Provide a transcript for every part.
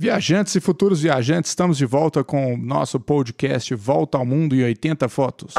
Viajantes e futuros viajantes, estamos de volta com o nosso podcast Volta ao Mundo em 80 Fotos.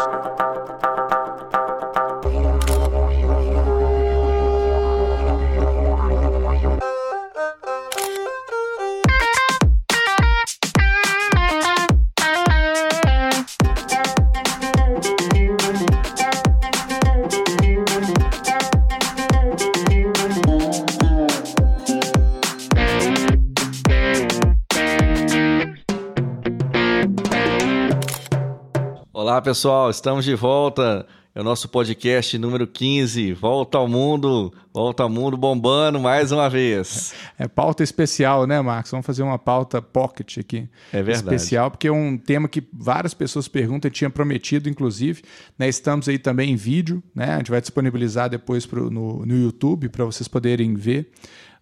Olá pessoal, estamos de volta. É o nosso podcast número 15. Volta ao mundo, volta ao mundo bombando mais uma vez. É pauta especial, né, Marcos? Vamos fazer uma pauta pocket aqui. É verdade. Especial, porque é um tema que várias pessoas perguntam, eu tinha prometido, inclusive. Né, estamos aí também em vídeo, né? A gente vai disponibilizar depois pro, no, no YouTube para vocês poderem ver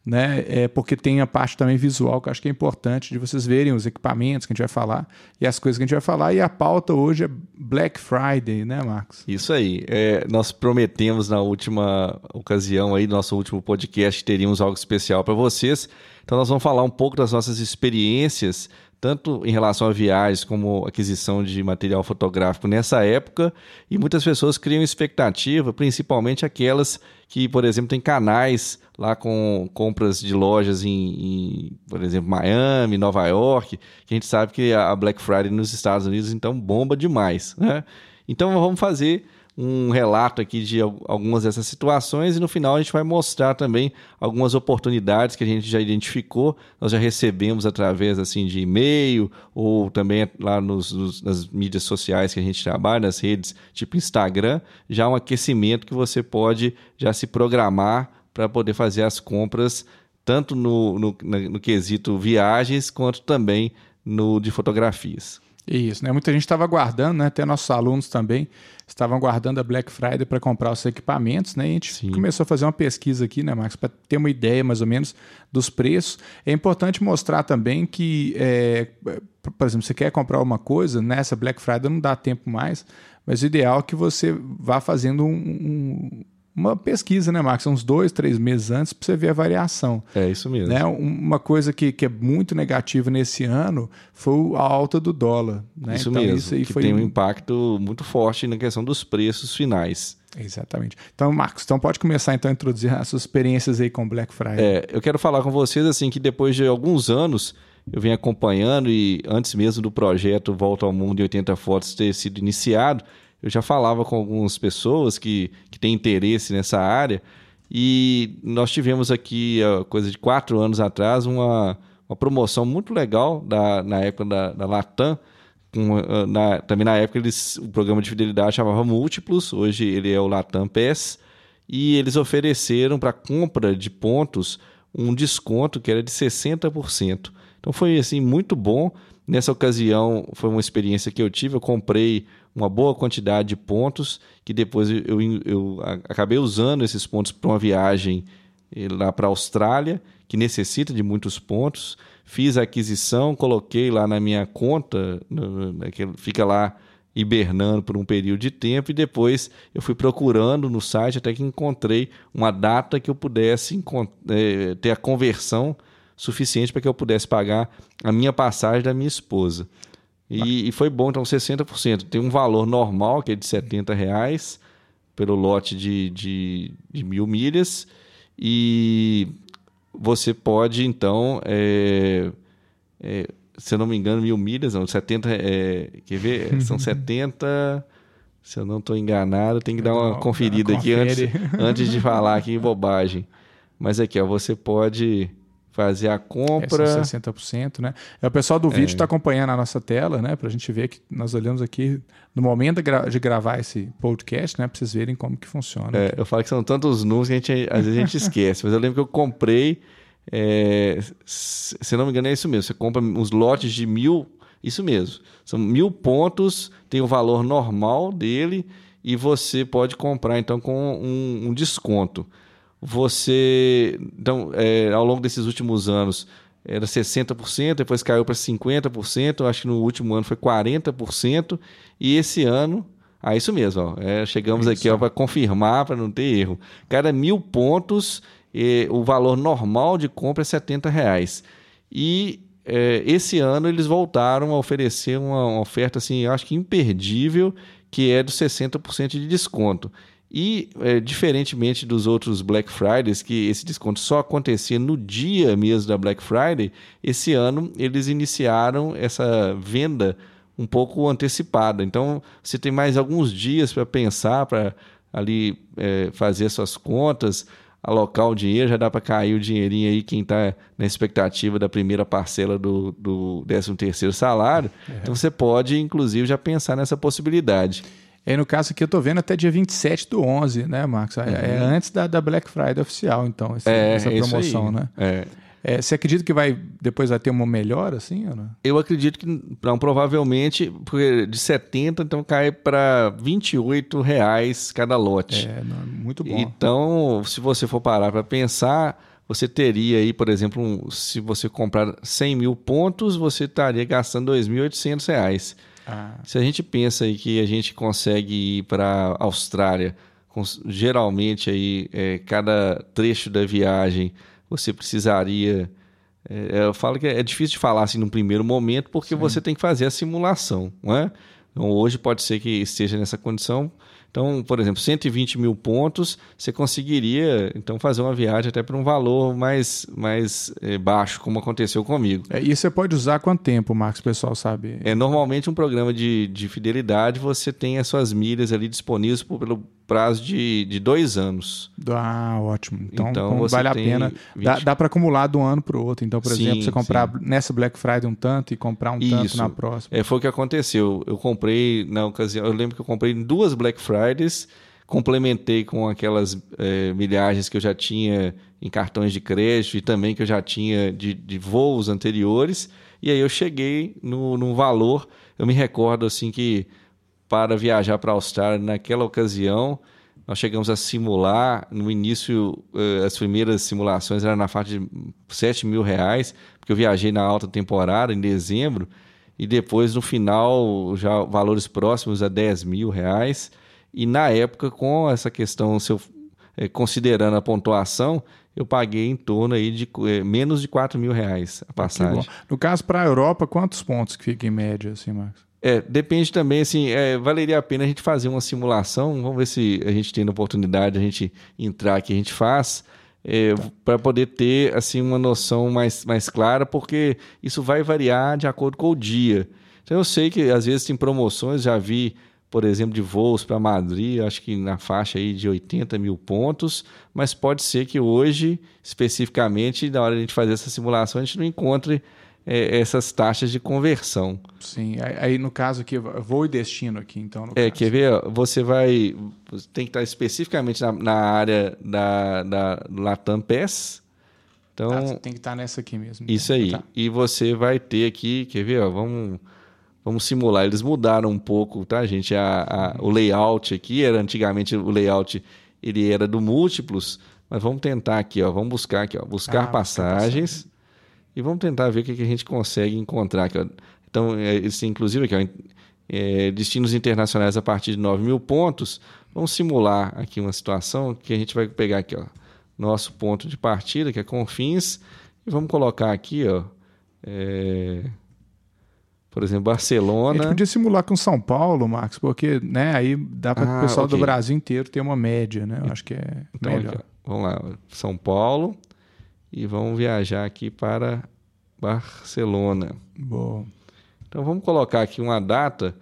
né? É porque tem a parte também visual que eu acho que é importante de vocês verem os equipamentos que a gente vai falar e as coisas que a gente vai falar. E a pauta hoje é Black Friday, né, Marcos? Isso aí. É, nós prometemos na última ocasião aí, no nosso último podcast, teríamos algo especial para vocês. Então nós vamos falar um pouco das nossas experiências tanto em relação a viagens como aquisição de material fotográfico nessa época, e muitas pessoas criam expectativa, principalmente aquelas que, por exemplo, têm canais lá com compras de lojas em, em, por exemplo, Miami, Nova York, que a gente sabe que a Black Friday nos Estados Unidos então bomba demais, né? Então vamos fazer um relato aqui de algumas dessas situações e no final a gente vai mostrar também algumas oportunidades que a gente já identificou, nós já recebemos através assim de e-mail ou também lá nos, nos, nas mídias sociais que a gente trabalha, nas redes tipo Instagram, já um aquecimento que você pode já se programar para poder fazer as compras tanto no, no, no quesito viagens quanto também no de fotografias. Isso, né? Muita gente estava aguardando, né? Até nossos alunos também estavam aguardando a Black Friday para comprar os equipamentos, né? E a gente Sim. começou a fazer uma pesquisa aqui, né, Marcos, para ter uma ideia mais ou menos dos preços. É importante mostrar também que, é, por exemplo, você quer comprar uma coisa, nessa Black Friday não dá tempo mais, mas o ideal é que você vá fazendo um, um uma pesquisa, né, Marcos? Uns dois, três meses antes para você ver a variação. É isso mesmo. Né? Uma coisa que, que é muito negativa nesse ano foi a alta do dólar. Né? Isso então, mesmo. Isso aí que foi... tem um impacto muito forte na questão dos preços finais. Exatamente. Então, Marcos, então pode começar então a introduzir as suas experiências aí com Black Friday. É, eu quero falar com vocês assim que depois de alguns anos eu venho acompanhando e antes mesmo do projeto Volta ao Mundo em 80 Fotos ter sido iniciado, eu já falava com algumas pessoas que, que têm interesse nessa área e nós tivemos aqui, coisa de quatro anos atrás, uma, uma promoção muito legal da, na época da, da Latam. Com, ah, na, também na época eles, o programa de fidelidade chamava Múltiplos, hoje ele é o Latam PES, e eles ofereceram para compra de pontos um desconto que era de 60%. Então foi assim muito bom. Nessa ocasião foi uma experiência que eu tive, eu comprei uma boa quantidade de pontos, que depois eu, eu, acabei usando esses pontos para uma viagem eh, lá para a Austrália, que necessita de muitos pontos. Fiz a aquisição, coloquei lá na minha conta, no, que fica lá hibernando por um período de tempo, e depois eu fui procurando no site até que encontrei uma data que eu pudesse é, ter a conversão suficiente para que eu pudesse pagar a minha passagem da minha esposa. E, e, foi bom, então 60%. Tem um valor normal, que é de 70 reais pelo lote de, de, de mil milhas. E você pode, então, é, é, se eu não me engano, mil milhas, não, 70, é, quer ver? São 70, se eu não estou enganado, tem que dar uma conferida aqui antes, antes de falar aqui bobagem. Mas aqui, ó, você pode fazer a compra. É, 60%, né? É, o pessoal do vídeo está é. acompanhando a nossa tela, né? Para a gente ver que nós olhamos aqui no momento de gravar esse podcast, né? Para vocês verem como que funciona. É, eu falo que são tantos números que a gente, às vezes a gente esquece, mas eu lembro que eu comprei, é, se não me engano é isso mesmo, você compra uns lotes de mil, isso mesmo, são mil pontos, tem o valor normal dele e você pode comprar então com um, um desconto você. Então, é, ao longo desses últimos anos, era 60%, depois caiu para 50%, acho que no último ano foi 40%, e esse ano. Ah, isso mesmo, ó, é, chegamos isso. aqui para confirmar, para não ter erro. Cada mil pontos, o valor normal de compra é 70 reais. E é, esse ano eles voltaram a oferecer uma, uma oferta, assim, eu acho que imperdível, que é dos 60% de desconto. E, é, diferentemente dos outros Black Fridays, que esse desconto só acontecia no dia mesmo da Black Friday, esse ano eles iniciaram essa venda um pouco antecipada. Então, você tem mais alguns dias para pensar, para ali é, fazer suas contas, alocar o dinheiro, já dá para cair o dinheirinho aí quem está na expectativa da primeira parcela do, do 13 terceiro salário. É. Então, você pode, inclusive, já pensar nessa possibilidade. Aí, no caso aqui, eu estou vendo até dia 27 do 11, né, Marcos? É, é uhum. é antes da, da Black Friday oficial, então, esse, é, essa promoção, né? É. É, você acredita que vai depois vai ter uma melhora, assim? Ou não? Eu acredito que não, provavelmente, porque de 70 então cai para 28 reais cada lote. É, não, muito bom. Então, se você for parar para pensar, você teria aí, por exemplo, um, se você comprar 100 mil pontos, você estaria gastando 2.800 reais. Ah. Se a gente pensa aí que a gente consegue ir para a Austrália, com, geralmente aí é, cada trecho da viagem você precisaria. É, eu falo que é difícil de falar assim no primeiro momento, porque Sim. você tem que fazer a simulação, não é? Então, hoje pode ser que esteja nessa condição, então, por exemplo, 120 mil pontos, você conseguiria então fazer uma viagem até para um valor mais, mais é, baixo, como aconteceu comigo. É, e você pode usar quanto tempo, Marcos, o pessoal sabe? É, normalmente um programa de, de fidelidade, você tem as suas milhas ali disponíveis por, pelo prazo de, de dois anos. Ah, ótimo. Então, então vale a pena. 20... Dá, dá para acumular de um ano para o outro. Então, por sim, exemplo, você comprar sim. nessa Black Friday um tanto e comprar um Isso. tanto na próxima. É, foi o que aconteceu. Eu comprei, na ocasião, eu lembro que eu comprei duas Black Fridays, complementei com aquelas é, milhagens que eu já tinha em cartões de crédito e também que eu já tinha de, de voos anteriores. E aí eu cheguei no, no valor, eu me recordo assim que para viajar para a Austrália naquela ocasião. Nós chegamos a simular, no início, eh, as primeiras simulações eram na faixa de 7 mil reais, porque eu viajei na alta temporada, em dezembro, e depois, no final, já valores próximos a 10 mil reais. E na época, com essa questão, se eu, eh, considerando a pontuação, eu paguei em torno aí de eh, menos de 4 mil reais a passagem. No caso, para a Europa, quantos pontos que fica em média, assim, Marcos? É, depende também, assim, é, valeria a pena a gente fazer uma simulação, vamos ver se a gente tem a oportunidade, a gente entrar aqui, a gente faz, é, para poder ter, assim, uma noção mais, mais clara, porque isso vai variar de acordo com o dia. Então, eu sei que, às vezes, tem promoções, já vi, por exemplo, de voos para Madrid, acho que na faixa aí de 80 mil pontos, mas pode ser que hoje, especificamente, na hora de a gente fazer essa simulação, a gente não encontre é, essas taxas de conversão. Sim, aí no caso aqui, voo e destino aqui, então. é, caso. quer ver? Você vai. Tem que estar especificamente na, na área da, da Latam PES. Então, ah, tem que estar nessa aqui mesmo. Então. Isso aí. Tá. E você vai ter aqui, quer ver? Ó, vamos, vamos simular. Eles mudaram um pouco, tá, gente? A, a, o layout aqui era antigamente o layout ele era do múltiplos, mas vamos tentar aqui, ó. Vamos buscar aqui, ó. Buscar ah, passagens. Buscar e vamos tentar ver o que, que a gente consegue encontrar. Aqui, então, é, esse, inclusive, aqui, ó, é, destinos internacionais a partir de 9 mil pontos. Vamos simular aqui uma situação que a gente vai pegar aqui, ó, nosso ponto de partida, que é Confins, e vamos colocar aqui, ó, é, por exemplo, Barcelona. A gente podia simular com São Paulo, Max, porque né, aí dá para ah, o pessoal okay. do Brasil inteiro ter uma média, né? Eu acho que é então, melhor. Aqui, vamos lá, São Paulo e vão viajar aqui para Barcelona. Bom. Então vamos colocar aqui uma data.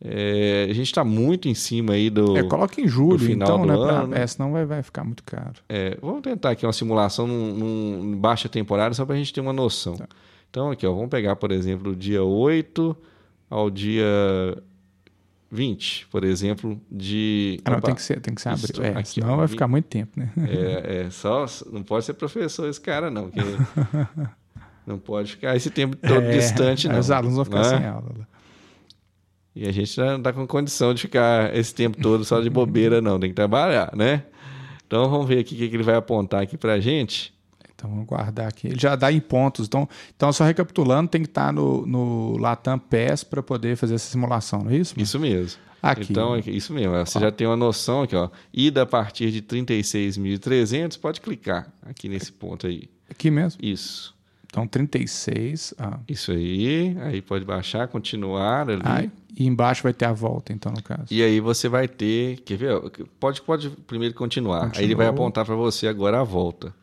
É, a gente está muito em cima aí do. É, coloca em julho, final então, do né? Ano. Pra, é, senão vai, vai ficar muito caro. É, vamos tentar aqui uma simulação num, num baixa temporada, só para a gente ter uma noção. Tá. Então, aqui, ó, vamos pegar, por exemplo, o dia 8 ao dia 20, por exemplo, de. Ah, não, tem que ser, tem que ser abril. É, aqui, senão ó, vai 20... ficar muito tempo, né? É, é, só. Não pode ser professor esse cara, não. Que não pode ficar esse tempo todo é, distante, não. Os alunos vão ficar né? sem aula. E a gente não está com condição de ficar esse tempo todo só de bobeira, não. Tem que trabalhar, né? Então vamos ver aqui o que ele vai apontar aqui para a gente. Então vamos guardar aqui. Ele já dá em pontos. Então, então só recapitulando, tem que estar no, no Latam PES para poder fazer essa simulação, não é isso? Mano? Isso mesmo. Aqui. Então, é isso mesmo. Você ó. já tem uma noção aqui, ó. Ida a partir de 36.300, pode clicar aqui nesse ponto aí. Aqui mesmo? Isso. Então, 36. Ah. Isso aí. Aí pode baixar, continuar ali. Ah, e embaixo vai ter a volta, então, no caso. E aí você vai ter. Quer ver? Pode, pode primeiro continuar. Continuou. Aí ele vai apontar para você agora a volta.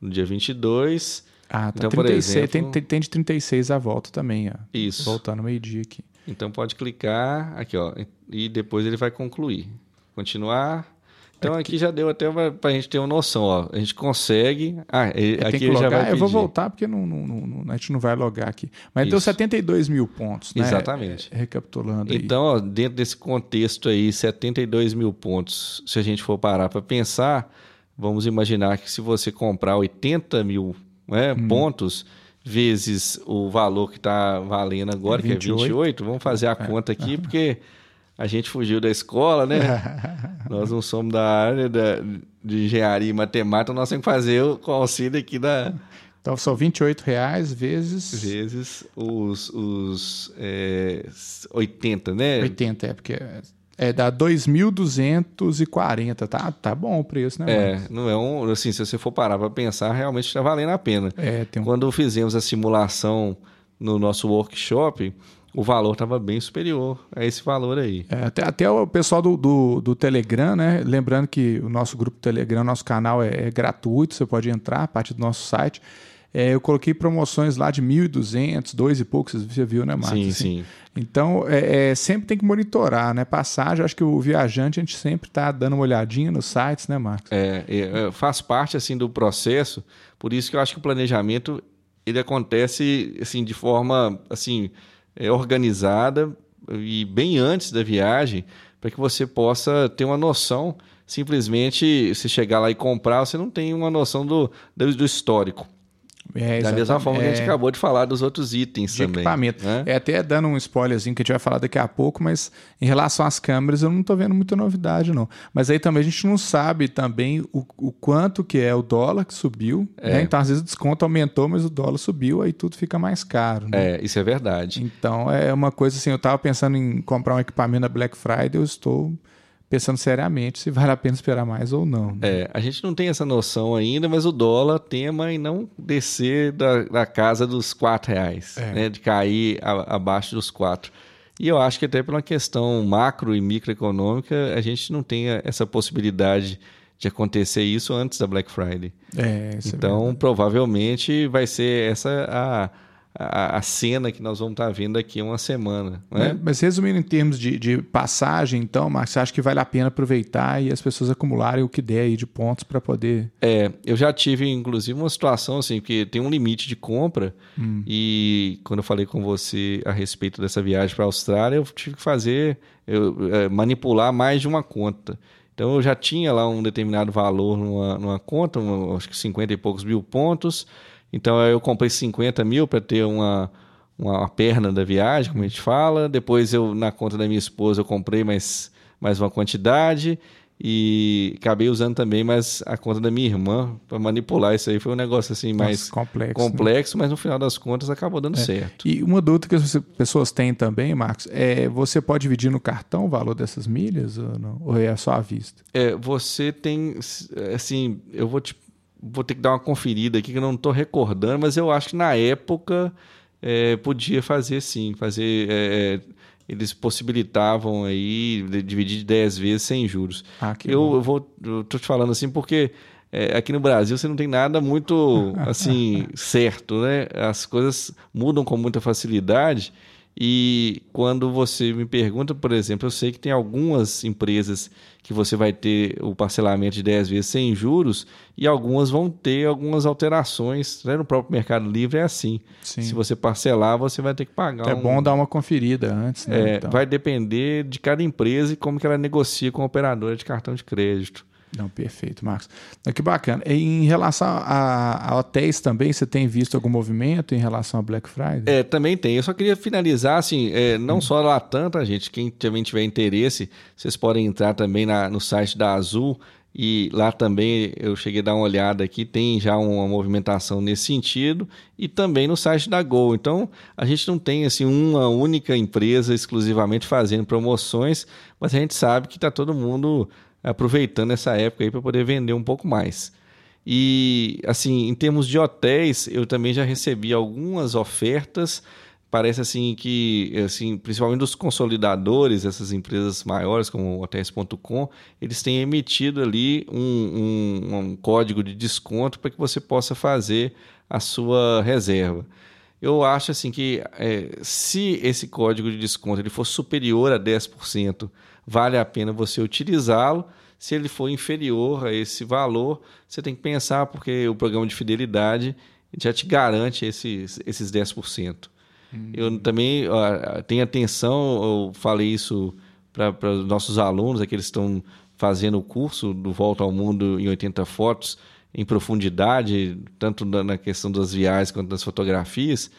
No dia 22. Ah, tá. Então, 36, por exemplo, tem, tem de 36 a volta também, ó. Isso. Voltando meio-dia aqui. Então pode clicar aqui, ó. E depois ele vai concluir. Continuar. Então aqui, aqui já deu até para a gente ter uma noção, ó. A gente consegue. Ah, ele, aqui ele já vai pedir. Eu vou voltar porque não, não, não, a gente não vai logar aqui. Mas Isso. deu 72 mil pontos, né? Exatamente. É, recapitulando. Então, ó, dentro desse contexto aí, 72 mil pontos. Se a gente for parar para pensar, vamos imaginar que se você comprar 80 mil né, hum. pontos vezes o valor que está valendo agora, é 28. que é 28, vamos fazer a é. conta aqui, porque a gente fugiu da escola, né? nós não somos da área da, de engenharia e matemática, nós temos que fazer o, o auxílio aqui da. Então são 28 reais vezes. Vezes os, os é, 80, né? 80, é, porque é, dá 2.240, tá? Tá bom o preço, né? É, não é um. Assim, se você for parar para pensar, realmente está valendo a pena. É, um... Quando fizemos a simulação no nosso workshop, o valor estava bem superior a esse valor aí. É, até, até o pessoal do, do, do, Telegram, né? Lembrando que o nosso grupo Telegram, nosso canal é, é gratuito, você pode entrar a partir do nosso site. É, eu coloquei promoções lá de 1.200, dois e poucos, você viu, né, Marcos? Sim, assim, sim. Então, é, é, sempre tem que monitorar, né? Passagem, acho que o viajante, a gente sempre está dando uma olhadinha nos sites, né, Marcos? É, é, faz parte, assim, do processo, por isso que eu acho que o planejamento, ele acontece, assim, de forma, assim, é, organizada e bem antes da viagem, para que você possa ter uma noção. Simplesmente, se chegar lá e comprar, você não tem uma noção do, do histórico. É, da mesma forma que a gente é. acabou de falar dos outros itens de também. equipamento. Né? É até dando um spoilerzinho que a gente vai falar daqui a pouco, mas em relação às câmeras eu não estou vendo muita novidade não. Mas aí também a gente não sabe também o, o quanto que é o dólar que subiu. É. Né? Então às vezes o desconto aumentou, mas o dólar subiu, aí tudo fica mais caro. Né? É, isso é verdade. Então é uma coisa assim, eu estava pensando em comprar um equipamento na Black Friday, eu estou pensando seriamente se vale a pena esperar mais ou não. Né? É, a gente não tem essa noção ainda, mas o dólar tema em não descer da, da casa dos quatro reais, é. né, de cair a, abaixo dos quatro. E eu acho que até por uma questão macro e microeconômica, a gente não tem essa possibilidade de acontecer isso antes da Black Friday. É, é então, é provavelmente vai ser essa a a, a, cena que nós vamos estar vendo daqui a uma semana. Né? Mas, mas, resumindo em termos de, de, passagem, então, Marcos, você acha que vale a pena aproveitar e as pessoas acumularem o que der aí de pontos para poder. É, eu já tive, inclusive, uma situação assim, que tem um limite de compra, hum. e quando eu falei com você a respeito dessa viagem para a Austrália, eu tive que fazer, eu, é, manipular mais de uma conta. Então eu já tinha lá um determinado valor numa, numa conta, um, acho que 50 e poucos mil pontos. Então eu comprei 50 mil para ter uma, uma perna da viagem, como a gente fala. Depois eu, na conta da minha esposa, eu comprei mais, mais uma quantidade e acabei usando também mais a conta da minha irmã para manipular isso aí foi um negócio assim mais Nossa, complexo, complexo né? mas no final das contas acabou dando é. certo e uma dúvida que as pessoas têm também Marcos é você pode dividir no cartão o valor dessas milhas ou, não? ou é só à vista é você tem assim eu vou te vou ter que dar uma conferida aqui que eu não estou recordando, mas eu acho que na época é, podia fazer sim, fazer. É, é eles possibilitavam aí dividir de 10 vezes sem juros. Ah, eu, eu, vou, eu tô te falando assim porque é, aqui no Brasil você não tem nada muito assim certo, né? As coisas mudam com muita facilidade. E quando você me pergunta, por exemplo, eu sei que tem algumas empresas que você vai ter o parcelamento de 10 vezes sem juros e algumas vão ter algumas alterações. Né? No próprio Mercado Livre é assim. Sim. Se você parcelar, você vai ter que pagar. É um... bom dar uma conferida antes. Né? É, então. Vai depender de cada empresa e como que ela negocia com a operadora de cartão de crédito. Não, perfeito, Marcos. Que bacana. Em relação a, a, hotéis também, você tem visto algum movimento em relação a Black Friday? É, também tem. Eu só queria finalizar, assim, é, não hum. só lá tanta gente, quem também tiver interesse, vocês podem entrar também na, no site da Azul e lá também eu cheguei a dar uma olhada aqui, tem já uma movimentação nesse sentido e também no site da Gol. Então, a gente não tem assim uma única empresa exclusivamente fazendo promoções, mas a gente sabe que está todo mundo aproveitando essa época aí para poder vender um pouco mais. E, assim, em termos de hotéis, eu também já recebi algumas ofertas. Parece assim que, assim, principalmente dos consolidadores, essas empresas maiores como hotéis.com, eles têm emitido ali um, um, um código de desconto para que você possa fazer a sua reserva. Eu acho assim que é, se esse código de desconto ele for superior a 10%, vale a pena você utilizá-lo se ele for inferior a esse valor, você tem que pensar, porque o programa de fidelidade já te garante esses, esses 10%. Hum. Eu também tenho atenção, eu falei isso para os nossos alunos, aqueles que estão fazendo o curso do Volta ao Mundo em 80 fotos, em profundidade, tanto na questão das viagens quanto das fotografias.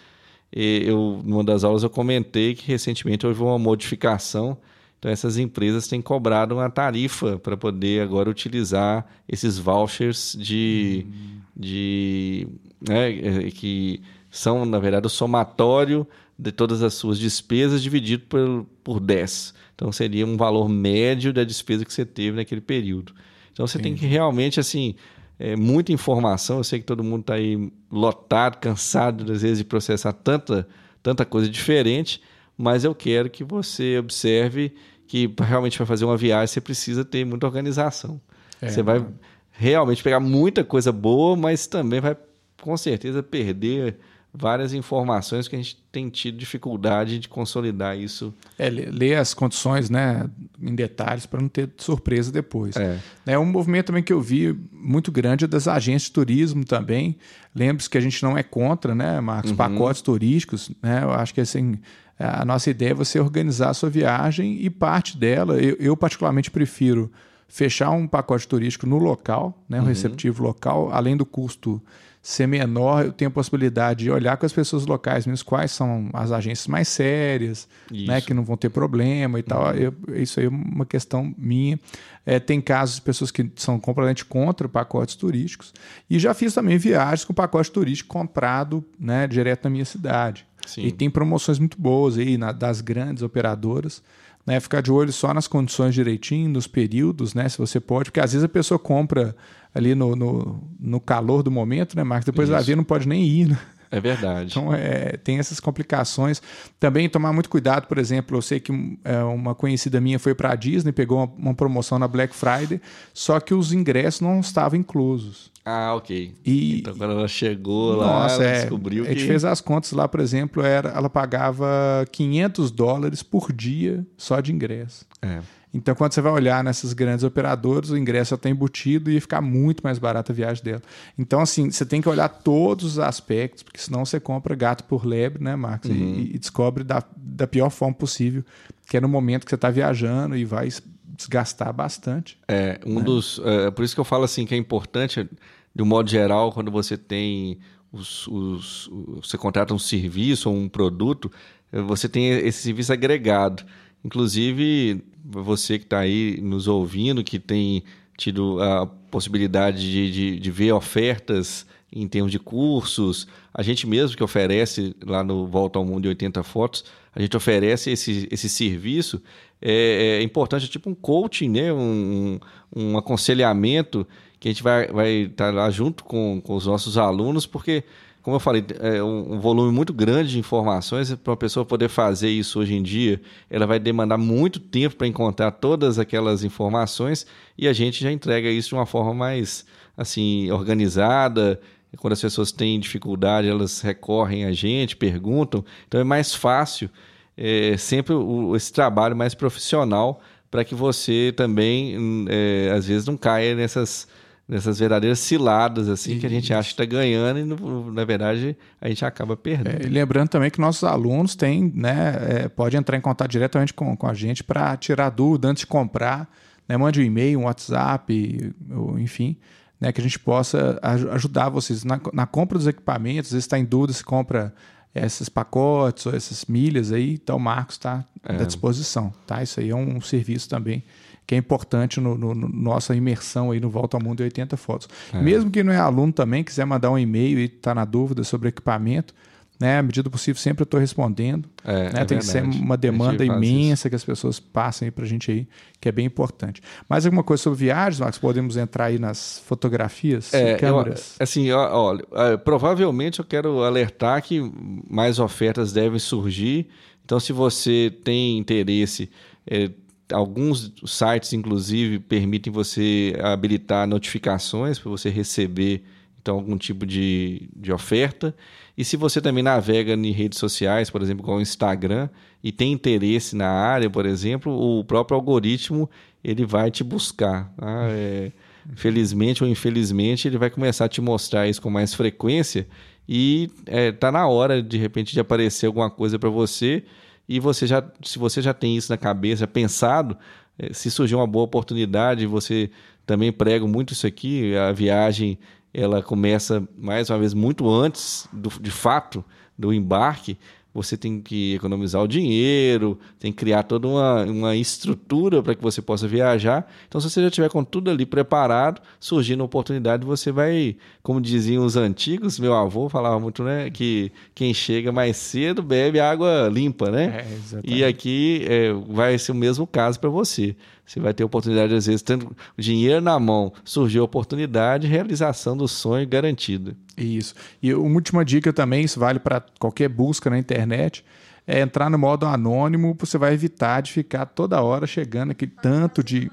E eu, numa das aulas, eu comentei que recentemente houve uma modificação então, essas empresas têm cobrado uma tarifa para poder agora utilizar esses vouchers de. Uhum. de né, é, que são, na verdade, o somatório de todas as suas despesas dividido por, por 10. Então, seria um valor médio da despesa que você teve naquele período. Então, você Entendi. tem que realmente, assim, é, muita informação. Eu sei que todo mundo está aí lotado, cansado, às vezes, de processar tanta, tanta coisa diferente mas eu quero que você observe que realmente para fazer uma viagem você precisa ter muita organização. É, você vai realmente pegar muita coisa boa, mas também vai com certeza perder várias informações que a gente tem tido dificuldade de consolidar isso. É, ler as condições né, em detalhes para não ter surpresa depois. É. é um movimento também que eu vi muito grande é das agências de turismo também. Lembre-se que a gente não é contra, né, Marcos? Uhum. Pacotes turísticos, né? Eu acho que assim, a nossa ideia é você organizar a sua viagem e parte dela, eu, eu particularmente prefiro fechar um pacote turístico no local, né, um uhum. receptivo local, além do custo ser menor, eu tenho a possibilidade de olhar com as pessoas locais mesmo quais são as agências mais sérias, né, que não vão ter problema e tal. Uhum. Eu, isso aí é uma questão minha. É, tem casos de pessoas que são completamente contra pacotes turísticos. E já fiz também viagens com pacote turístico comprado né, direto na minha cidade. Sim. E tem promoções muito boas aí na, das grandes operadoras né? Ficar de olho só nas condições direitinho, nos períodos, né? Se você pode, porque às vezes a pessoa compra ali no, no, no calor do momento, né, Marcos? Depois Isso. vai ver, não pode nem ir, né? É verdade. Então, é, tem essas complicações. Também tomar muito cuidado, por exemplo, eu sei que é, uma conhecida minha foi para a Disney, pegou uma, uma, promoção na Black Friday, só que os ingressos não estavam inclusos. Ah, ok. E, então, quando ela chegou nossa, lá, ela é, descobriu que... A gente fez as contas lá, por exemplo, era, ela pagava 500 dólares por dia só de ingresso. É. Então, quando você vai olhar nessas grandes operadoras, o ingresso já está embutido e ficar muito mais barata a viagem dela. Então, assim, você tem que olhar todos os aspectos, porque senão você compra gato por lebre, né, Marcos? Uhum. E, e, descobre da, da pior forma possível, que é no momento que você está viajando e vai desgastar bastante. É, um né? dos. É, por isso que eu falo assim que é importante, de um modo geral, quando você tem. Os, os, você contrata um serviço ou um produto, você tem esse serviço agregado. Inclusive, você que está aí nos ouvindo, que tem tido a possibilidade de, de, de, ver ofertas em termos de cursos, a gente mesmo que oferece lá no Volta ao Mundo de 80 Fotos, a gente oferece esse, esse serviço, é, é importante, é tipo um coaching, né? um, um aconselhamento que a gente vai estar vai tá lá junto com, com os nossos alunos, porque como eu falei, é um volume muito grande de informações. Para uma pessoa poder fazer isso hoje em dia, ela vai demandar muito tempo para encontrar todas aquelas informações e a gente já entrega isso de uma forma mais assim organizada. Quando as pessoas têm dificuldade, elas recorrem a gente, perguntam. Então é mais fácil, é, sempre o, esse trabalho mais profissional para que você também, hum, é, às vezes, não caia nessas nessas verdadeiras ciladas assim que a gente acha que está ganhando e no, na verdade a gente acaba perdendo. É, lembrando também que nossos alunos têm, né, é, pode entrar em contato diretamente com, com a gente para tirar dúvida antes de comprar, né, mande um e-mail, um WhatsApp, ou, enfim, né, que a gente possa ajudar vocês na, na compra dos equipamentos. Às vezes está em dúvida se compra esses pacotes ou essas milhas aí, então o Marcos está é. à disposição, tá? Isso aí é um serviço também que é importante no, no, no, nossa imersão aí no Volta ao Mundo de 80 fotos. É. Mesmo que não é aluno também, quiser mandar um e-mail e está na dúvida sobre equipamento, né? À medida do possível, sempre eu estou respondendo. É, né? é Tem verdade. que ser uma demanda imensa isso. que as pessoas passem para a gente aí, que é bem importante. Mais alguma coisa sobre viagens, Max? Podemos entrar aí nas fotografias, é, câmeras? Eu, assim, olha, é, provavelmente eu quero alertar que mais ofertas devem surgir. Então, se você tem interesse, é, alguns sites, inclusive, permitem você habilitar notificações para você receber então, algum tipo de, de oferta. E se você também navega em redes sociais, por exemplo, como o Instagram, e tem interesse na área, por exemplo, o próprio algoritmo ele vai te buscar. Tá? É, felizmente ou infelizmente, ele vai começar a te mostrar isso com mais frequência e é, tá na hora de repente de aparecer alguma coisa para você e você já se você já tem isso na cabeça pensado é, se surgir uma boa oportunidade você também prego muito isso aqui a viagem ela começa mais uma vez muito antes do, de fato do embarque. Você tem que economizar o dinheiro, tem que criar toda uma, uma estrutura para que você possa viajar. Então, se você já tiver com tudo ali preparado, surgindo a oportunidade, você vai, como diziam os antigos, meu avô falava muito, né, que quem chega mais cedo bebe água limpa, né? É, e aqui é, vai ser o mesmo caso para você. Você vai ter oportunidade, às vezes, tendo dinheiro na mão, surgiu a oportunidade, realização do sonho garantida. Isso. E uma última dica também, isso vale para qualquer busca na internet, é entrar no modo anônimo, você vai evitar de ficar toda hora chegando aquele tanto de.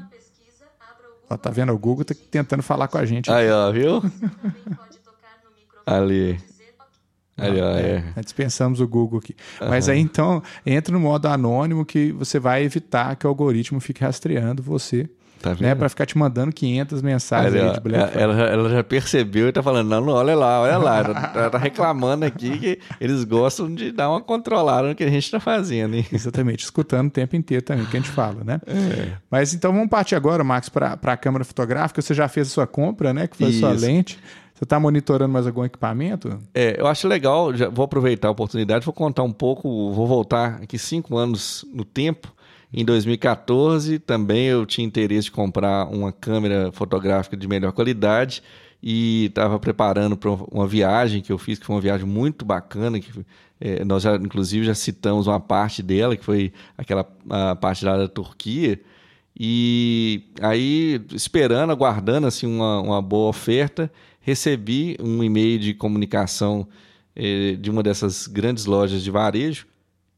Ó, tá vendo? O Google tá tentando falar com a gente. Aí, ó, viu? Ali. Ali, ó, é, é. Dispensamos o Google aqui. Uhum. Mas aí então, entra no modo anônimo que você vai evitar que o algoritmo fique rastreando você. Tá né, para ficar te mandando 500 mensagens aí de Black ela, ela, já percebeu e tá falando, não, não olha lá, olha lá. ela tá reclamando aqui que eles gostam de dar uma controlada no que a gente tá fazendo. Hein? Exatamente, escutando o tempo inteiro também o que a gente fala, né? É. Mas então vamos partir agora, Max, para a câmera fotográfica. Você já fez a sua compra, né? Que foi Isso. a sua lente. Você está monitorando mais algum equipamento? É, eu acho legal, já vou aproveitar a oportunidade, vou contar um pouco, vou voltar aqui cinco anos no tempo. Em 2014, também eu tinha interesse de comprar uma câmera fotográfica de melhor qualidade e estava preparando para uma viagem que eu fiz, que foi uma viagem muito bacana, que é, nós já, inclusive, já citamos uma parte dela, que foi aquela parte lá da Turquia. E aí, esperando, aguardando assim, uma, uma boa oferta, recebi um e-mail de comunicação eh, de uma dessas grandes lojas de varejo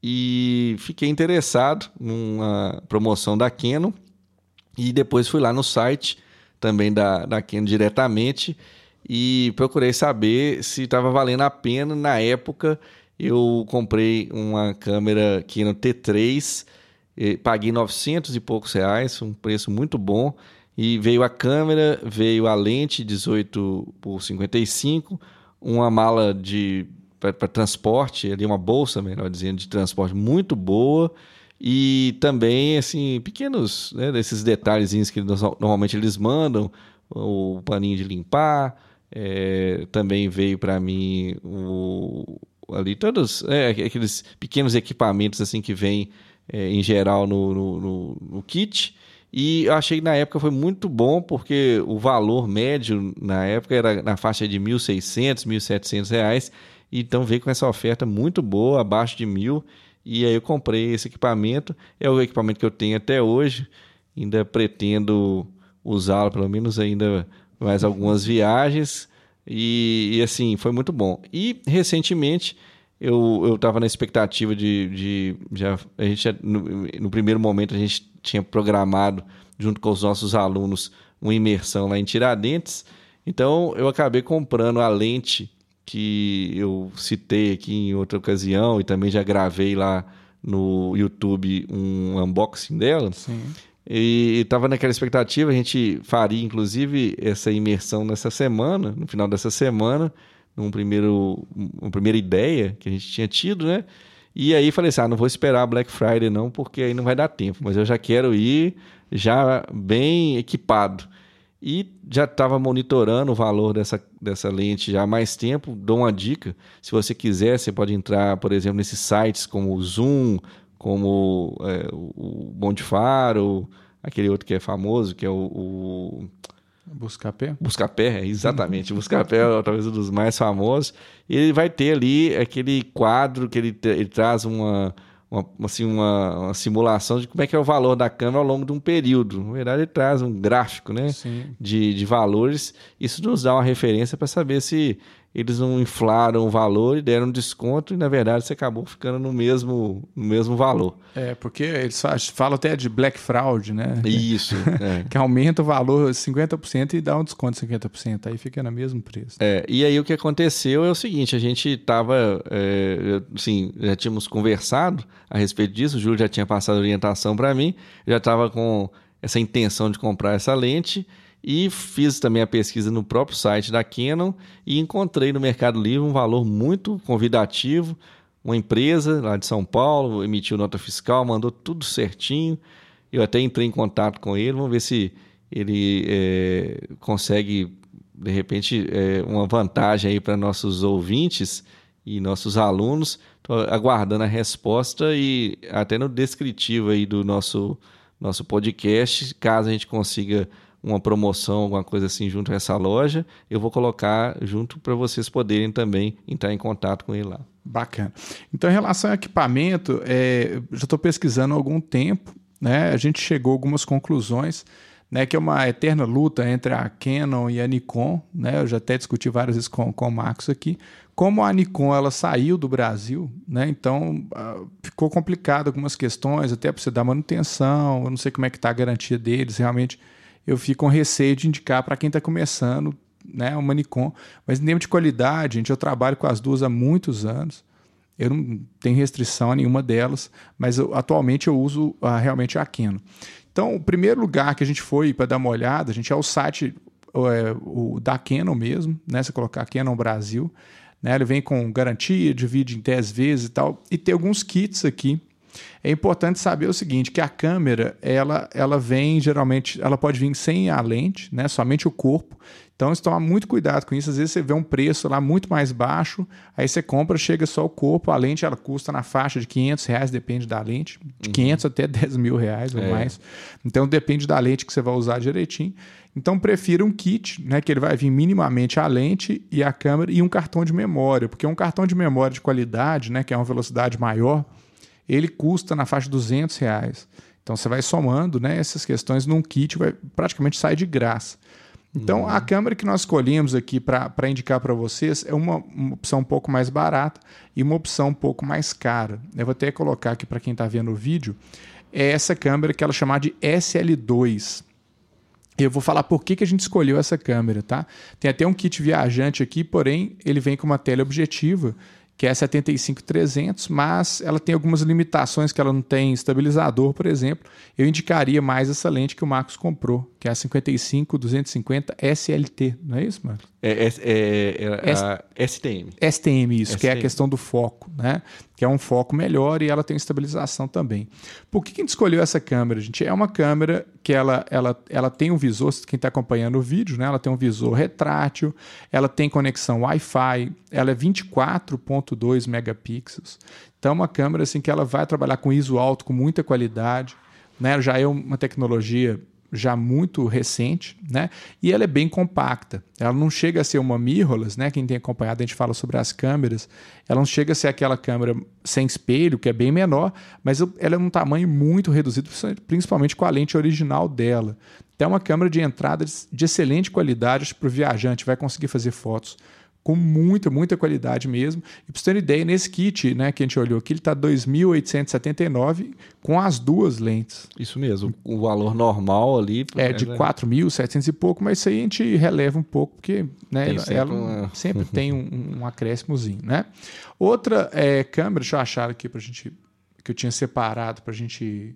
e fiquei interessado numa promoção da Canon e depois fui lá no site também da, da Canon diretamente e procurei saber se estava valendo a pena. Na época eu comprei uma câmera Canon T3, eh, paguei 900 e poucos reais, um preço muito bom e veio a câmera, veio a lente 18 por 55, uma mala de para transporte, ali uma bolsa, melhor dizendo, de transporte muito boa e também assim pequenos, né, desses detalhezinhos que normalmente eles mandam, o paninho de limpar, é, também veio para mim o, ali todos é, aqueles pequenos equipamentos assim que vêm é, em geral no, no, no, no kit e eu achei que na época foi muito bom, porque o valor médio na época era na faixa de R$ 1.600, 1.700 reais. Então veio com essa oferta muito boa, abaixo de mil. E aí eu comprei esse equipamento. É o equipamento que eu tenho até hoje. Ainda pretendo usá-lo, pelo menos ainda mais algumas viagens. E, e, assim, foi muito bom. E recentemente eu estava na expectativa de, de, já a gente no, no, primeiro momento a gente tinha programado junto com os nossos alunos uma imersão lá em Tiradentes então eu acabei comprando a lente que eu citei aqui em outra ocasião e também já gravei lá no YouTube um unboxing dela Sim. e estava naquela expectativa a gente faria inclusive essa imersão nessa semana no final dessa semana num primeiro, uma primeira ideia que a gente tinha tido, né? E aí falei assim, ah, não vou esperar Black Friday não, porque aí não vai dar tempo, mas eu já quero ir já bem equipado. E já estava monitorando o valor dessa, dessa lente já há mais tempo. Dou uma dica: se você quiser, você pode entrar, por exemplo, nesses sites como o Zoom, como é, o Faro, aquele outro que é famoso, que é o, o Buscapé? Buscapé, exatamente. Buscapé é talvez um dos mais famosos. Ele vai ter ali aquele quadro que ele, ele traz uma, uma, assim, uma, uma, simulação de como é que é o valor da câmera ao longo de um período. Na verdade, ele traz um gráfico né, de, de valores. Isso nos dá uma referência para saber se eles não inflaram o valor e deram desconto e, na verdade, você acabou ficando no mesmo, no mesmo valor. É, porque eles falam até de black fraud, né? Isso. É. que aumenta o valor 50% e dá um desconto de 50%. Aí fica no mesmo preço. É, e aí o que aconteceu é o seguinte, a gente estava, é, assim, já tínhamos conversado a respeito disso, o Júlio já tinha passado orientação para mim, já estava com essa intenção de comprar essa lente e fiz também a pesquisa no próprio site da Canon e encontrei no Mercado Livre um valor muito convidativo. Uma empresa lá de São Paulo emitiu nota fiscal, mandou tudo certinho. Eu até entrei em contato com ele, vamos ver se ele é, consegue, de repente, é, uma vantagem aí para nossos ouvintes e nossos alunos. Estou aguardando a resposta e até no descritivo aí do nosso, nosso podcast, caso a gente consiga uma promoção, alguma coisa assim junto a essa loja, eu vou colocar junto para vocês poderem também entrar em contato com ele lá. Bacana. Então, em relação ao equipamento, é, já estou pesquisando há algum tempo, né? A gente chegou a algumas conclusões, né? Que é uma eterna luta entre a Canon e a Nikon, né? Eu já até discuti várias vezes com, com o Marcos aqui. Como a Nikon ela saiu do Brasil, né? Então uh, ficou complicado algumas questões, até para você dar manutenção, eu não sei como é que está a garantia deles, realmente eu fico com receio de indicar para quem está começando né, o Manicom. Mas em termos de qualidade, gente, eu trabalho com as duas há muitos anos. Eu não tenho restrição a nenhuma delas, mas eu, atualmente eu uso uh, realmente a Canon. Então, o primeiro lugar que a gente foi para dar uma olhada, a gente é o site é, o, da Canon mesmo, né? Você colocar Canon Brasil, né? Ele vem com garantia, divide em 10 vezes e tal. E tem alguns kits aqui é importante saber o seguinte, que a câmera, ela, ela vem geralmente, ela pode vir sem a lente, né, somente o corpo. Então, você toma muito cuidado com isso. Às vezes você vê um preço lá muito mais baixo, aí você compra, chega só o corpo, a lente ela custa na faixa de 500 reais, depende da lente, de uhum. 500 até 10 mil reais ou é. mais. Então, depende da lente que você vai usar direitinho. Então, prefira um kit, né, que ele vai vir minimamente a lente e a câmera e um cartão de memória, porque um cartão de memória de qualidade, né, que é uma velocidade maior, ele custa na faixa de 200 reais. Então você vai somando né, essas questões num kit, vai, praticamente sai de graça. Então uhum. a câmera que nós escolhemos aqui para indicar para vocês é uma, uma, opção um pouco mais barata e uma opção um pouco mais cara. Eu vou até colocar aqui para quem está vendo o vídeo. É essa câmera que ela chama de SL2. Eu vou falar por que, que a gente escolheu essa câmera, tá? Tem até um kit viajante aqui, porém ele vem com uma tela objetiva que é a 75300, mas ela tem algumas limitações que ela não tem estabilizador, por exemplo. Eu indicaria mais essa lente que o Marcos comprou, que é a 55250 SLT, não é isso, Marcos? É, é, é, é a STM. STM, isso, STM. que é a questão do foco, né? Que é um foco melhor e ela tem estabilização também. Por que, que a gente escolheu essa câmera, gente? É uma câmera que ela, ela, ela tem um visor, quem está acompanhando o vídeo, né? Ela tem um visor retrátil, ela tem conexão Wi-Fi, ela é 24.2 megapixels. Então, é uma câmera assim que ela vai trabalhar com ISO alto com muita qualidade, né? Já é uma tecnologia já muito recente, né? E ela é bem compacta. Ela não chega a ser uma mirrorless, né? Quem tem acompanhado, a gente fala sobre as câmeras. Ela não chega a ser aquela câmera sem espelho, que é bem menor, mas ela é um tamanho muito reduzido, principalmente com a lente original dela. Então é uma câmera de entrada de excelente qualidade para o viajante, vai conseguir fazer fotos com muita, muita qualidade mesmo. E para você ter uma ideia, nesse kit né, que a gente olhou aqui, ele está 2.879 com as duas lentes. Isso mesmo, o valor normal ali... É de 4.700 e pouco, mas isso aí a gente releva um pouco, porque né, ela, sempre, ela uma... sempre tem um, um acréscimozinho. Né? Outra é, câmera, deixa eu achar aqui para a gente, que eu tinha separado para a gente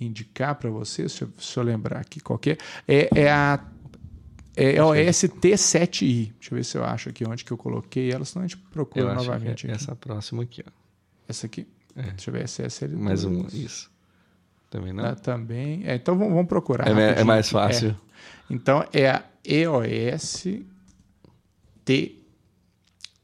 indicar para vocês, deixa eu, eu, lembrar aqui qual é, é, é a é, é o ST7i. Deixa eu ver se eu acho aqui onde que eu coloquei ela, senão a gente procura eu novamente. É essa próxima aqui, ó. Essa aqui? É. Deixa eu ver, SSL2. Mais um, isso. Também não? Ah, também. É, então vamos, vamos procurar. É, é mais fácil. É. Então é a EOS T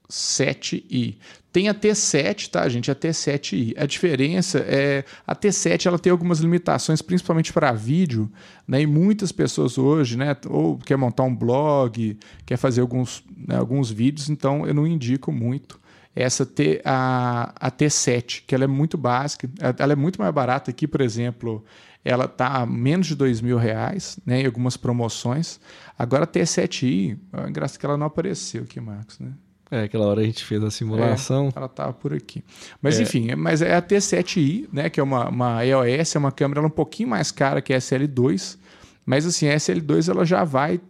T7i. Tem a T7, tá, gente? A T7i. A diferença é a T7 ela tem algumas limitações, principalmente para vídeo, né? E muitas pessoas hoje, né, ou quer montar um blog, quer fazer alguns, né, alguns vídeos, então eu não indico muito essa T, a, a T7, que ela é muito básica, ela é muito mais barata aqui, por exemplo, ela está a menos de dois mil reais, né, em algumas promoções. Agora a T7i, é engraçado que ela não apareceu aqui, Marcos, né? É, aquela hora a gente fez a simulação. É, ela estava por aqui. Mas é. enfim, é, mas é a T7i, né, que é uma, uma EOS, é uma câmera um pouquinho mais cara que a SL2, mas assim, a SL2 ela já vai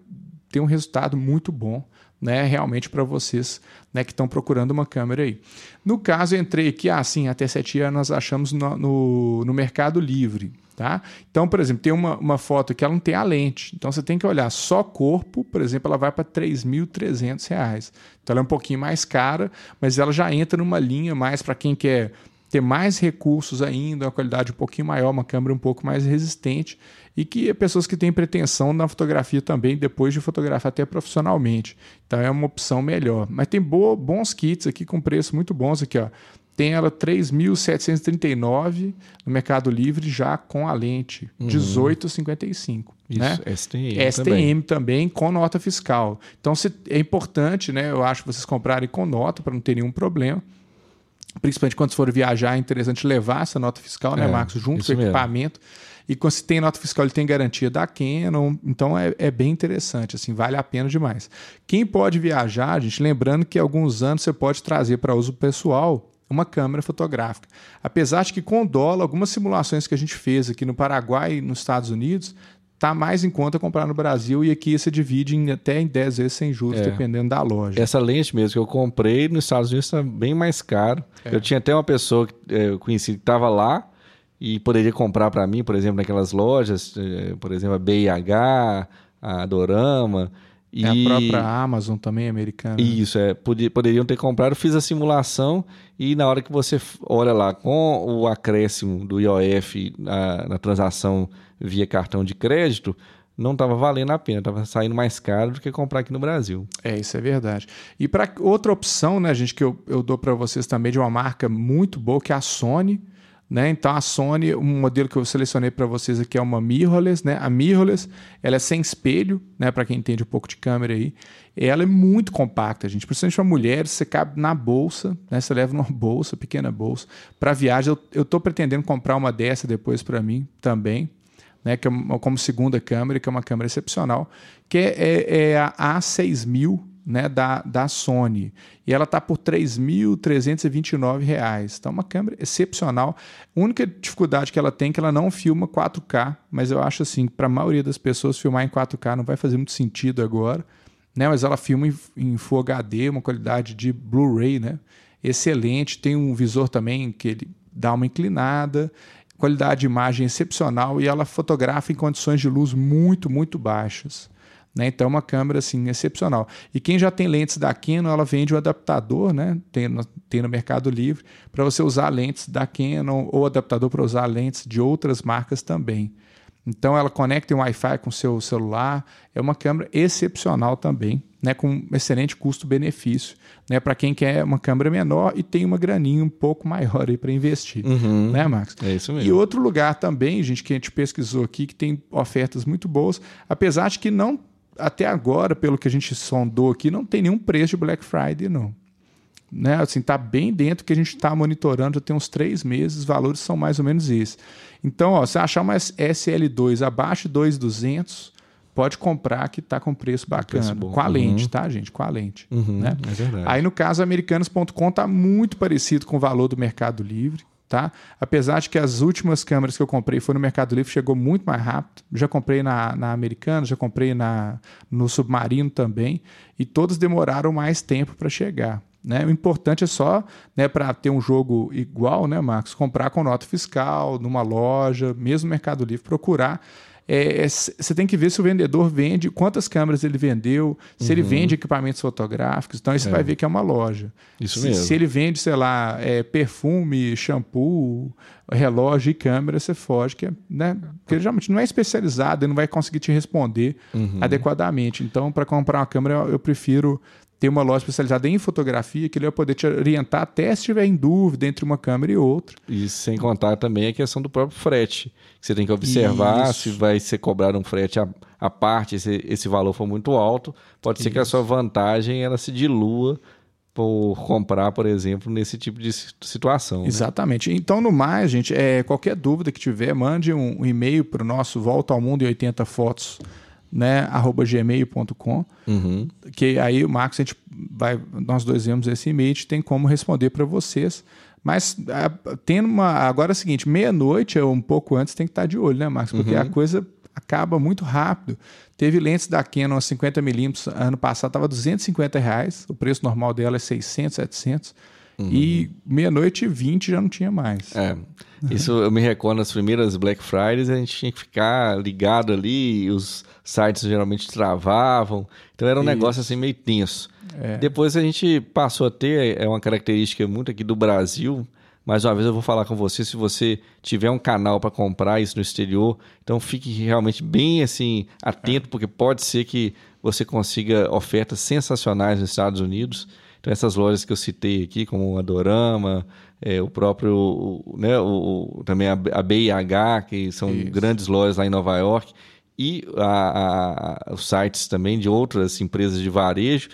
ter um resultado muito bom né, realmente para vocês né, que estão procurando uma câmera aí. No caso, eu entrei aqui, ah, sim, a T7i nós achamos no, no, no, Mercado Livre. Tá? Então, por exemplo, tem uma, uma foto que ela não tem a lente. Então, você tem que olhar só corpo, por exemplo, ela vai para R$ 3.300. Então, ela é um pouquinho mais cara, mas ela já entra numa linha mais para quem quer ter mais recursos ainda, uma qualidade um pouquinho maior, uma câmera um pouco mais resistente e que é pessoas que têm pretensão na fotografia também, depois de fotografar até profissionalmente. Então é uma opção melhor. Mas tem boa, bons kits aqui com preço muito bons aqui, ó. Tem ela 3.739 no Mercado Livre já com a lente, uhum. 18,55. Isso, né? STM, STM também. também. com nota fiscal. Então se, é importante, né? Eu acho vocês comprarem com nota para não ter nenhum problema principalmente quando for viajar, é interessante levar essa nota fiscal, né, é, Marcos, junto com o equipamento. E quando se tem nota fiscal, ele tem garantia da Canon, então é, é, bem interessante, assim, vale a pena demais. Quem pode viajar, gente, lembrando que alguns anos você pode trazer para uso pessoal uma câmera fotográfica. Apesar de que com dólar, algumas simulações que a gente fez aqui no Paraguai e nos Estados Unidos, tá mais em conta comprar no Brasil e aqui você divide em, até em 10 vezes sem juros, é. dependendo da loja. Essa lente mesmo que eu comprei nos Estados Unidos está bem mais caro. É. Eu tinha até uma pessoa que é, eu conheci que estava lá e poderia comprar para mim, por exemplo, naquelas lojas, é, por exemplo, a BIH, a Dorama. E... É a própria Amazon também, americana. Isso, é. Poderiam ter comprado, eu fiz a simulação e na hora que você olha lá com o acréscimo do IOF na, na transação via cartão de crédito, não estava valendo a pena, estava saindo mais caro do que comprar aqui no Brasil. É, isso é verdade. E para outra opção, né, gente, que eu, eu dou para vocês também de uma marca muito boa, que é a Sony. Né? Então a Sony, um modelo que eu selecionei para vocês aqui é uma mirrorless, né? A mirrorless, ela é sem espelho, né? Para quem entende um pouco de câmera aí, ela é muito compacta, gente. Principalmente para mulheres, você cabe na bolsa, né? Você leva numa bolsa, pequena bolsa. Para viagem, eu, eu tô pretendendo comprar uma dessa depois para mim também, né, que é uma, como segunda câmera, que é uma câmera excepcional, que é, é, é a A6000 né, da, da Sony. E ela está por R$ 3.329. Então, uma câmera excepcional. A única dificuldade que ela tem é que ela não filma 4K, mas eu acho assim, para a maioria das pessoas, filmar em 4K não vai fazer muito sentido agora. Né, mas ela filma em, em Full HD, uma qualidade de Blu-ray né, excelente. Tem um visor também que ele dá uma inclinada qualidade de imagem excepcional e ela fotografa em condições de luz muito, muito baixas. Né? Então, é uma câmera assim, excepcional. E quem já tem lentes da Canon, ela vende um adaptador, né? tem, no, tem no Mercado Livre, para você usar lentes da Canon ou adaptador para usar lentes de outras marcas também. Então ela conecta um Wi-Fi com seu celular, é uma câmera excepcional também, né, com excelente custo-benefício, né, para quem quer uma câmera menor e tem uma graninha um pouco maior para investir, uhum, né, Max? É isso mesmo. E outro lugar também, gente, que a gente pesquisou aqui que tem ofertas muito boas, apesar de que não até agora, pelo que a gente sondou aqui, não tem nenhum preço de Black Friday, não né? Assim, tá bem dentro que a gente está monitorando já tem uns três meses, os valores são mais ou menos esses. Então, ó, se achar uma SL2 abaixo de 2,200, pode comprar que está com preço bacana. Preço com a lente, uhum. tá, gente? Com a lente. Uhum, né? É verdade. Aí, no caso, americanos.com está muito parecido com o valor do Mercado Livre. Tá? Apesar de que as últimas câmeras que eu comprei foi no Mercado Livre, chegou muito mais rápido. Já comprei na, na Americana, já comprei na, no Submarino também, e todas demoraram mais tempo para chegar. Né? O importante é só, né, para ter um jogo igual, né, Marcos, comprar com nota fiscal, numa loja, mesmo Mercado Livre, procurar você é, tem que ver se o vendedor vende, quantas câmeras ele vendeu, se uhum. ele vende equipamentos fotográficos. Então aí você é. vai ver que é uma loja. Isso se, mesmo. Se ele vende, sei lá, é, perfume, shampoo, relógio e câmera, você foge, que é, né? Porque ele geralmente não é especializado, ele não vai conseguir te responder uhum. adequadamente. Então, para comprar uma câmera, eu, eu prefiro tem uma loja especializada em fotografia que ele vai poder te orientar até se estiver em dúvida entre uma câmera e outra. E sem contar também a questão do próprio frete. Que você tem que observar Isso. se vai ser cobrado um frete à, à parte, se esse valor for muito alto. Pode ser Isso. que a sua vantagem ela se dilua por comprar, por exemplo, nesse tipo de situação. Né? Exatamente. Então, no mais, gente, é, qualquer dúvida que tiver, mande um, um e-mail para o nosso volta ao mundo e 80 fotos né, arroba gmail.com, uhum. que aí o Marcos, a gente vai, nós dois vemos esse e-mail, tem como responder para vocês. Mas tendo uma. Agora é o seguinte, meia-noite ou um pouco antes tem que estar de olho, né, Marcos? Porque uhum. a coisa acaba muito rápido. Teve lentes da Canon 50mm ano passado, estava 250 reais. O preço normal dela é 600, 700. Uhum. E meia-noite e 20 já não tinha mais. É. Isso eu me recordo nas primeiras Black Fridays, a gente tinha que ficar ligado ali, os sites geralmente travavam. Então era um Isso. negócio assim meio tenso. É. Depois a gente passou a ter, é uma característica muito aqui do Brasil. Mais uma vez eu vou falar com você, se você tiver um canal para comprar isso no exterior, então fique realmente bem assim atento, é. porque pode ser que você consiga ofertas sensacionais nos Estados Unidos. Então essas lojas que eu citei aqui, como a Dorama, é, o próprio, né, o, também a, a BIH, que são isso. grandes lojas lá em Nova York, e a, a, os sites também de outras empresas de varejo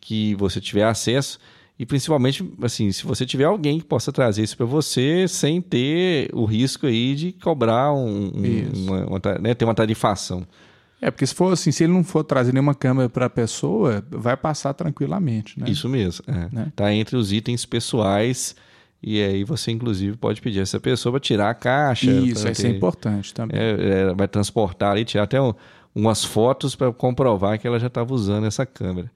que você tiver acesso. E principalmente assim se você tiver alguém que possa trazer isso para você sem ter o risco aí de cobrar um, um uma, uma, né, ter uma tarifação é porque se for assim se ele não for trazer nenhuma câmera para a pessoa vai passar tranquilamente né isso mesmo é. né? tá entre os itens pessoais e aí você, inclusive, pode pedir essa pessoa para tirar a caixa. Isso, isso é importante também. É, é, vai transportar ali, tirar até um, umas fotos para comprovar que ela já estava usando essa câmera.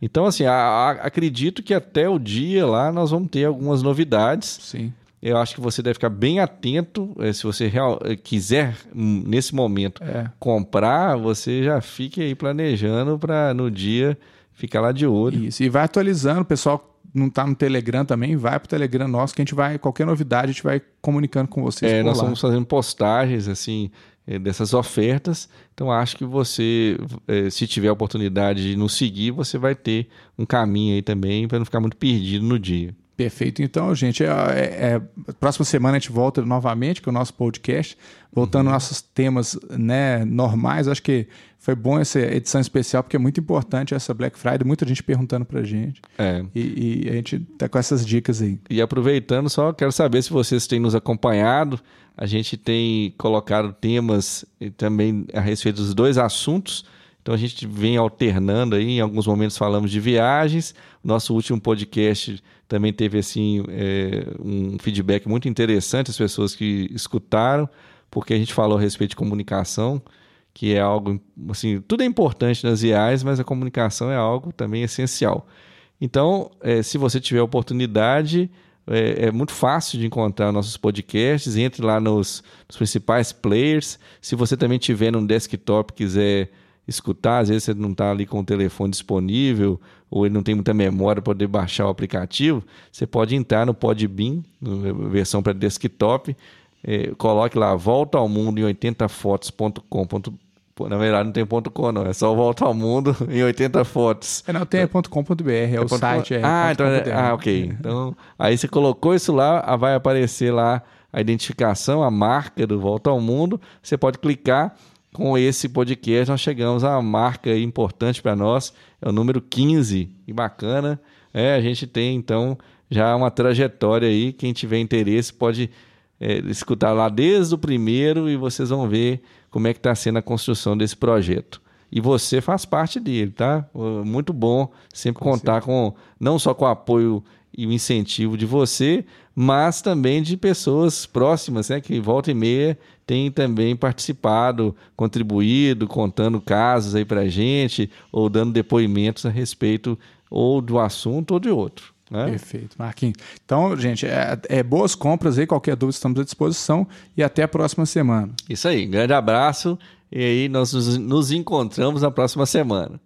Então, assim, a, a, acredito que até o dia lá nós vamos ter algumas novidades. Sim. Eu acho que você deve ficar bem atento. Eh, se você real, eh, quiser, hum, nesse momento, é. comprar, você já fique aí planejando para no dia ficar lá de olho. Isso, e vai atualizando, o pessoal não está no Telegram também, vai para o Telegram nosso, que a gente vai, qualquer novidade, a gente vai comunicando com vocês. É, nós lá. estamos fazendo postagens, assim, é, dessas ofertas. Então, acho que você, se tiver a oportunidade de nos seguir, você vai ter um caminho aí também para não ficar muito perdido no dia. Perfeito. Então, gente, é, é, é, próxima semana a gente volta novamente com o nosso podcast, voltando uhum. aos nossos temas né, normais. Acho que foi bom essa edição especial, porque é muito importante essa Black Friday, muita gente perguntando pra gente. É. E, e a gente tá com essas dicas aí. E aproveitando, só quero saber se vocês têm nos acompanhado. A gente tem colocado temas também a respeito dos dois assuntos. Então a gente vem alternando aí, em alguns momentos falamos de viagens. Nosso último podcast também teve assim é, um feedback muito interessante as pessoas que escutaram, porque a gente falou a respeito de comunicação, que é algo assim, tudo é importante nas viagens, mas a comunicação é algo também essencial. Então, é, se você tiver oportunidade, é, é, muito fácil de encontrar nossos podcasts. Entre lá nos, nos, principais players. Se você também tiver num desktop quiser escutar, às vezes você não está ali com o telefone disponível ou ele não tem muita memória para poder baixar o aplicativo, você pode entrar no Podbean, versão para desktop, é, coloque lá volta ao mundo em 80fotos.com.br na verdade, não tem ponto .com, não. É só volta ao mundo em 80 fotos. É, não, tem é .com.br, é, é o site. É, ah, então, é, ah, ok. Então, aí você colocou isso lá, vai aparecer lá a identificação, a marca do Volta ao Mundo. Você pode clicar com esse podcast, nós chegamos a uma marca importante para nós, é o número 15, e bacana. É, a gente tem então já uma trajetória aí, quem tiver interesse pode é, escutar lá desde o primeiro e vocês vão ver como é que está sendo a construção desse projeto. E você faz parte dele, tá? Muito bom sempre com contar com não só com o apoio e o incentivo de você, mas também de pessoas próximas, né? Que volta e meia tem também participado, contribuído, contando casos aí para gente, ou dando depoimentos a respeito ou do assunto ou de outro. Né? Perfeito, Marquinhos. Então, gente, é, é, boas compras aí, qualquer dúvida estamos à disposição e até a próxima semana. Isso aí, grande abraço e aí nós nos, nos encontramos na próxima semana.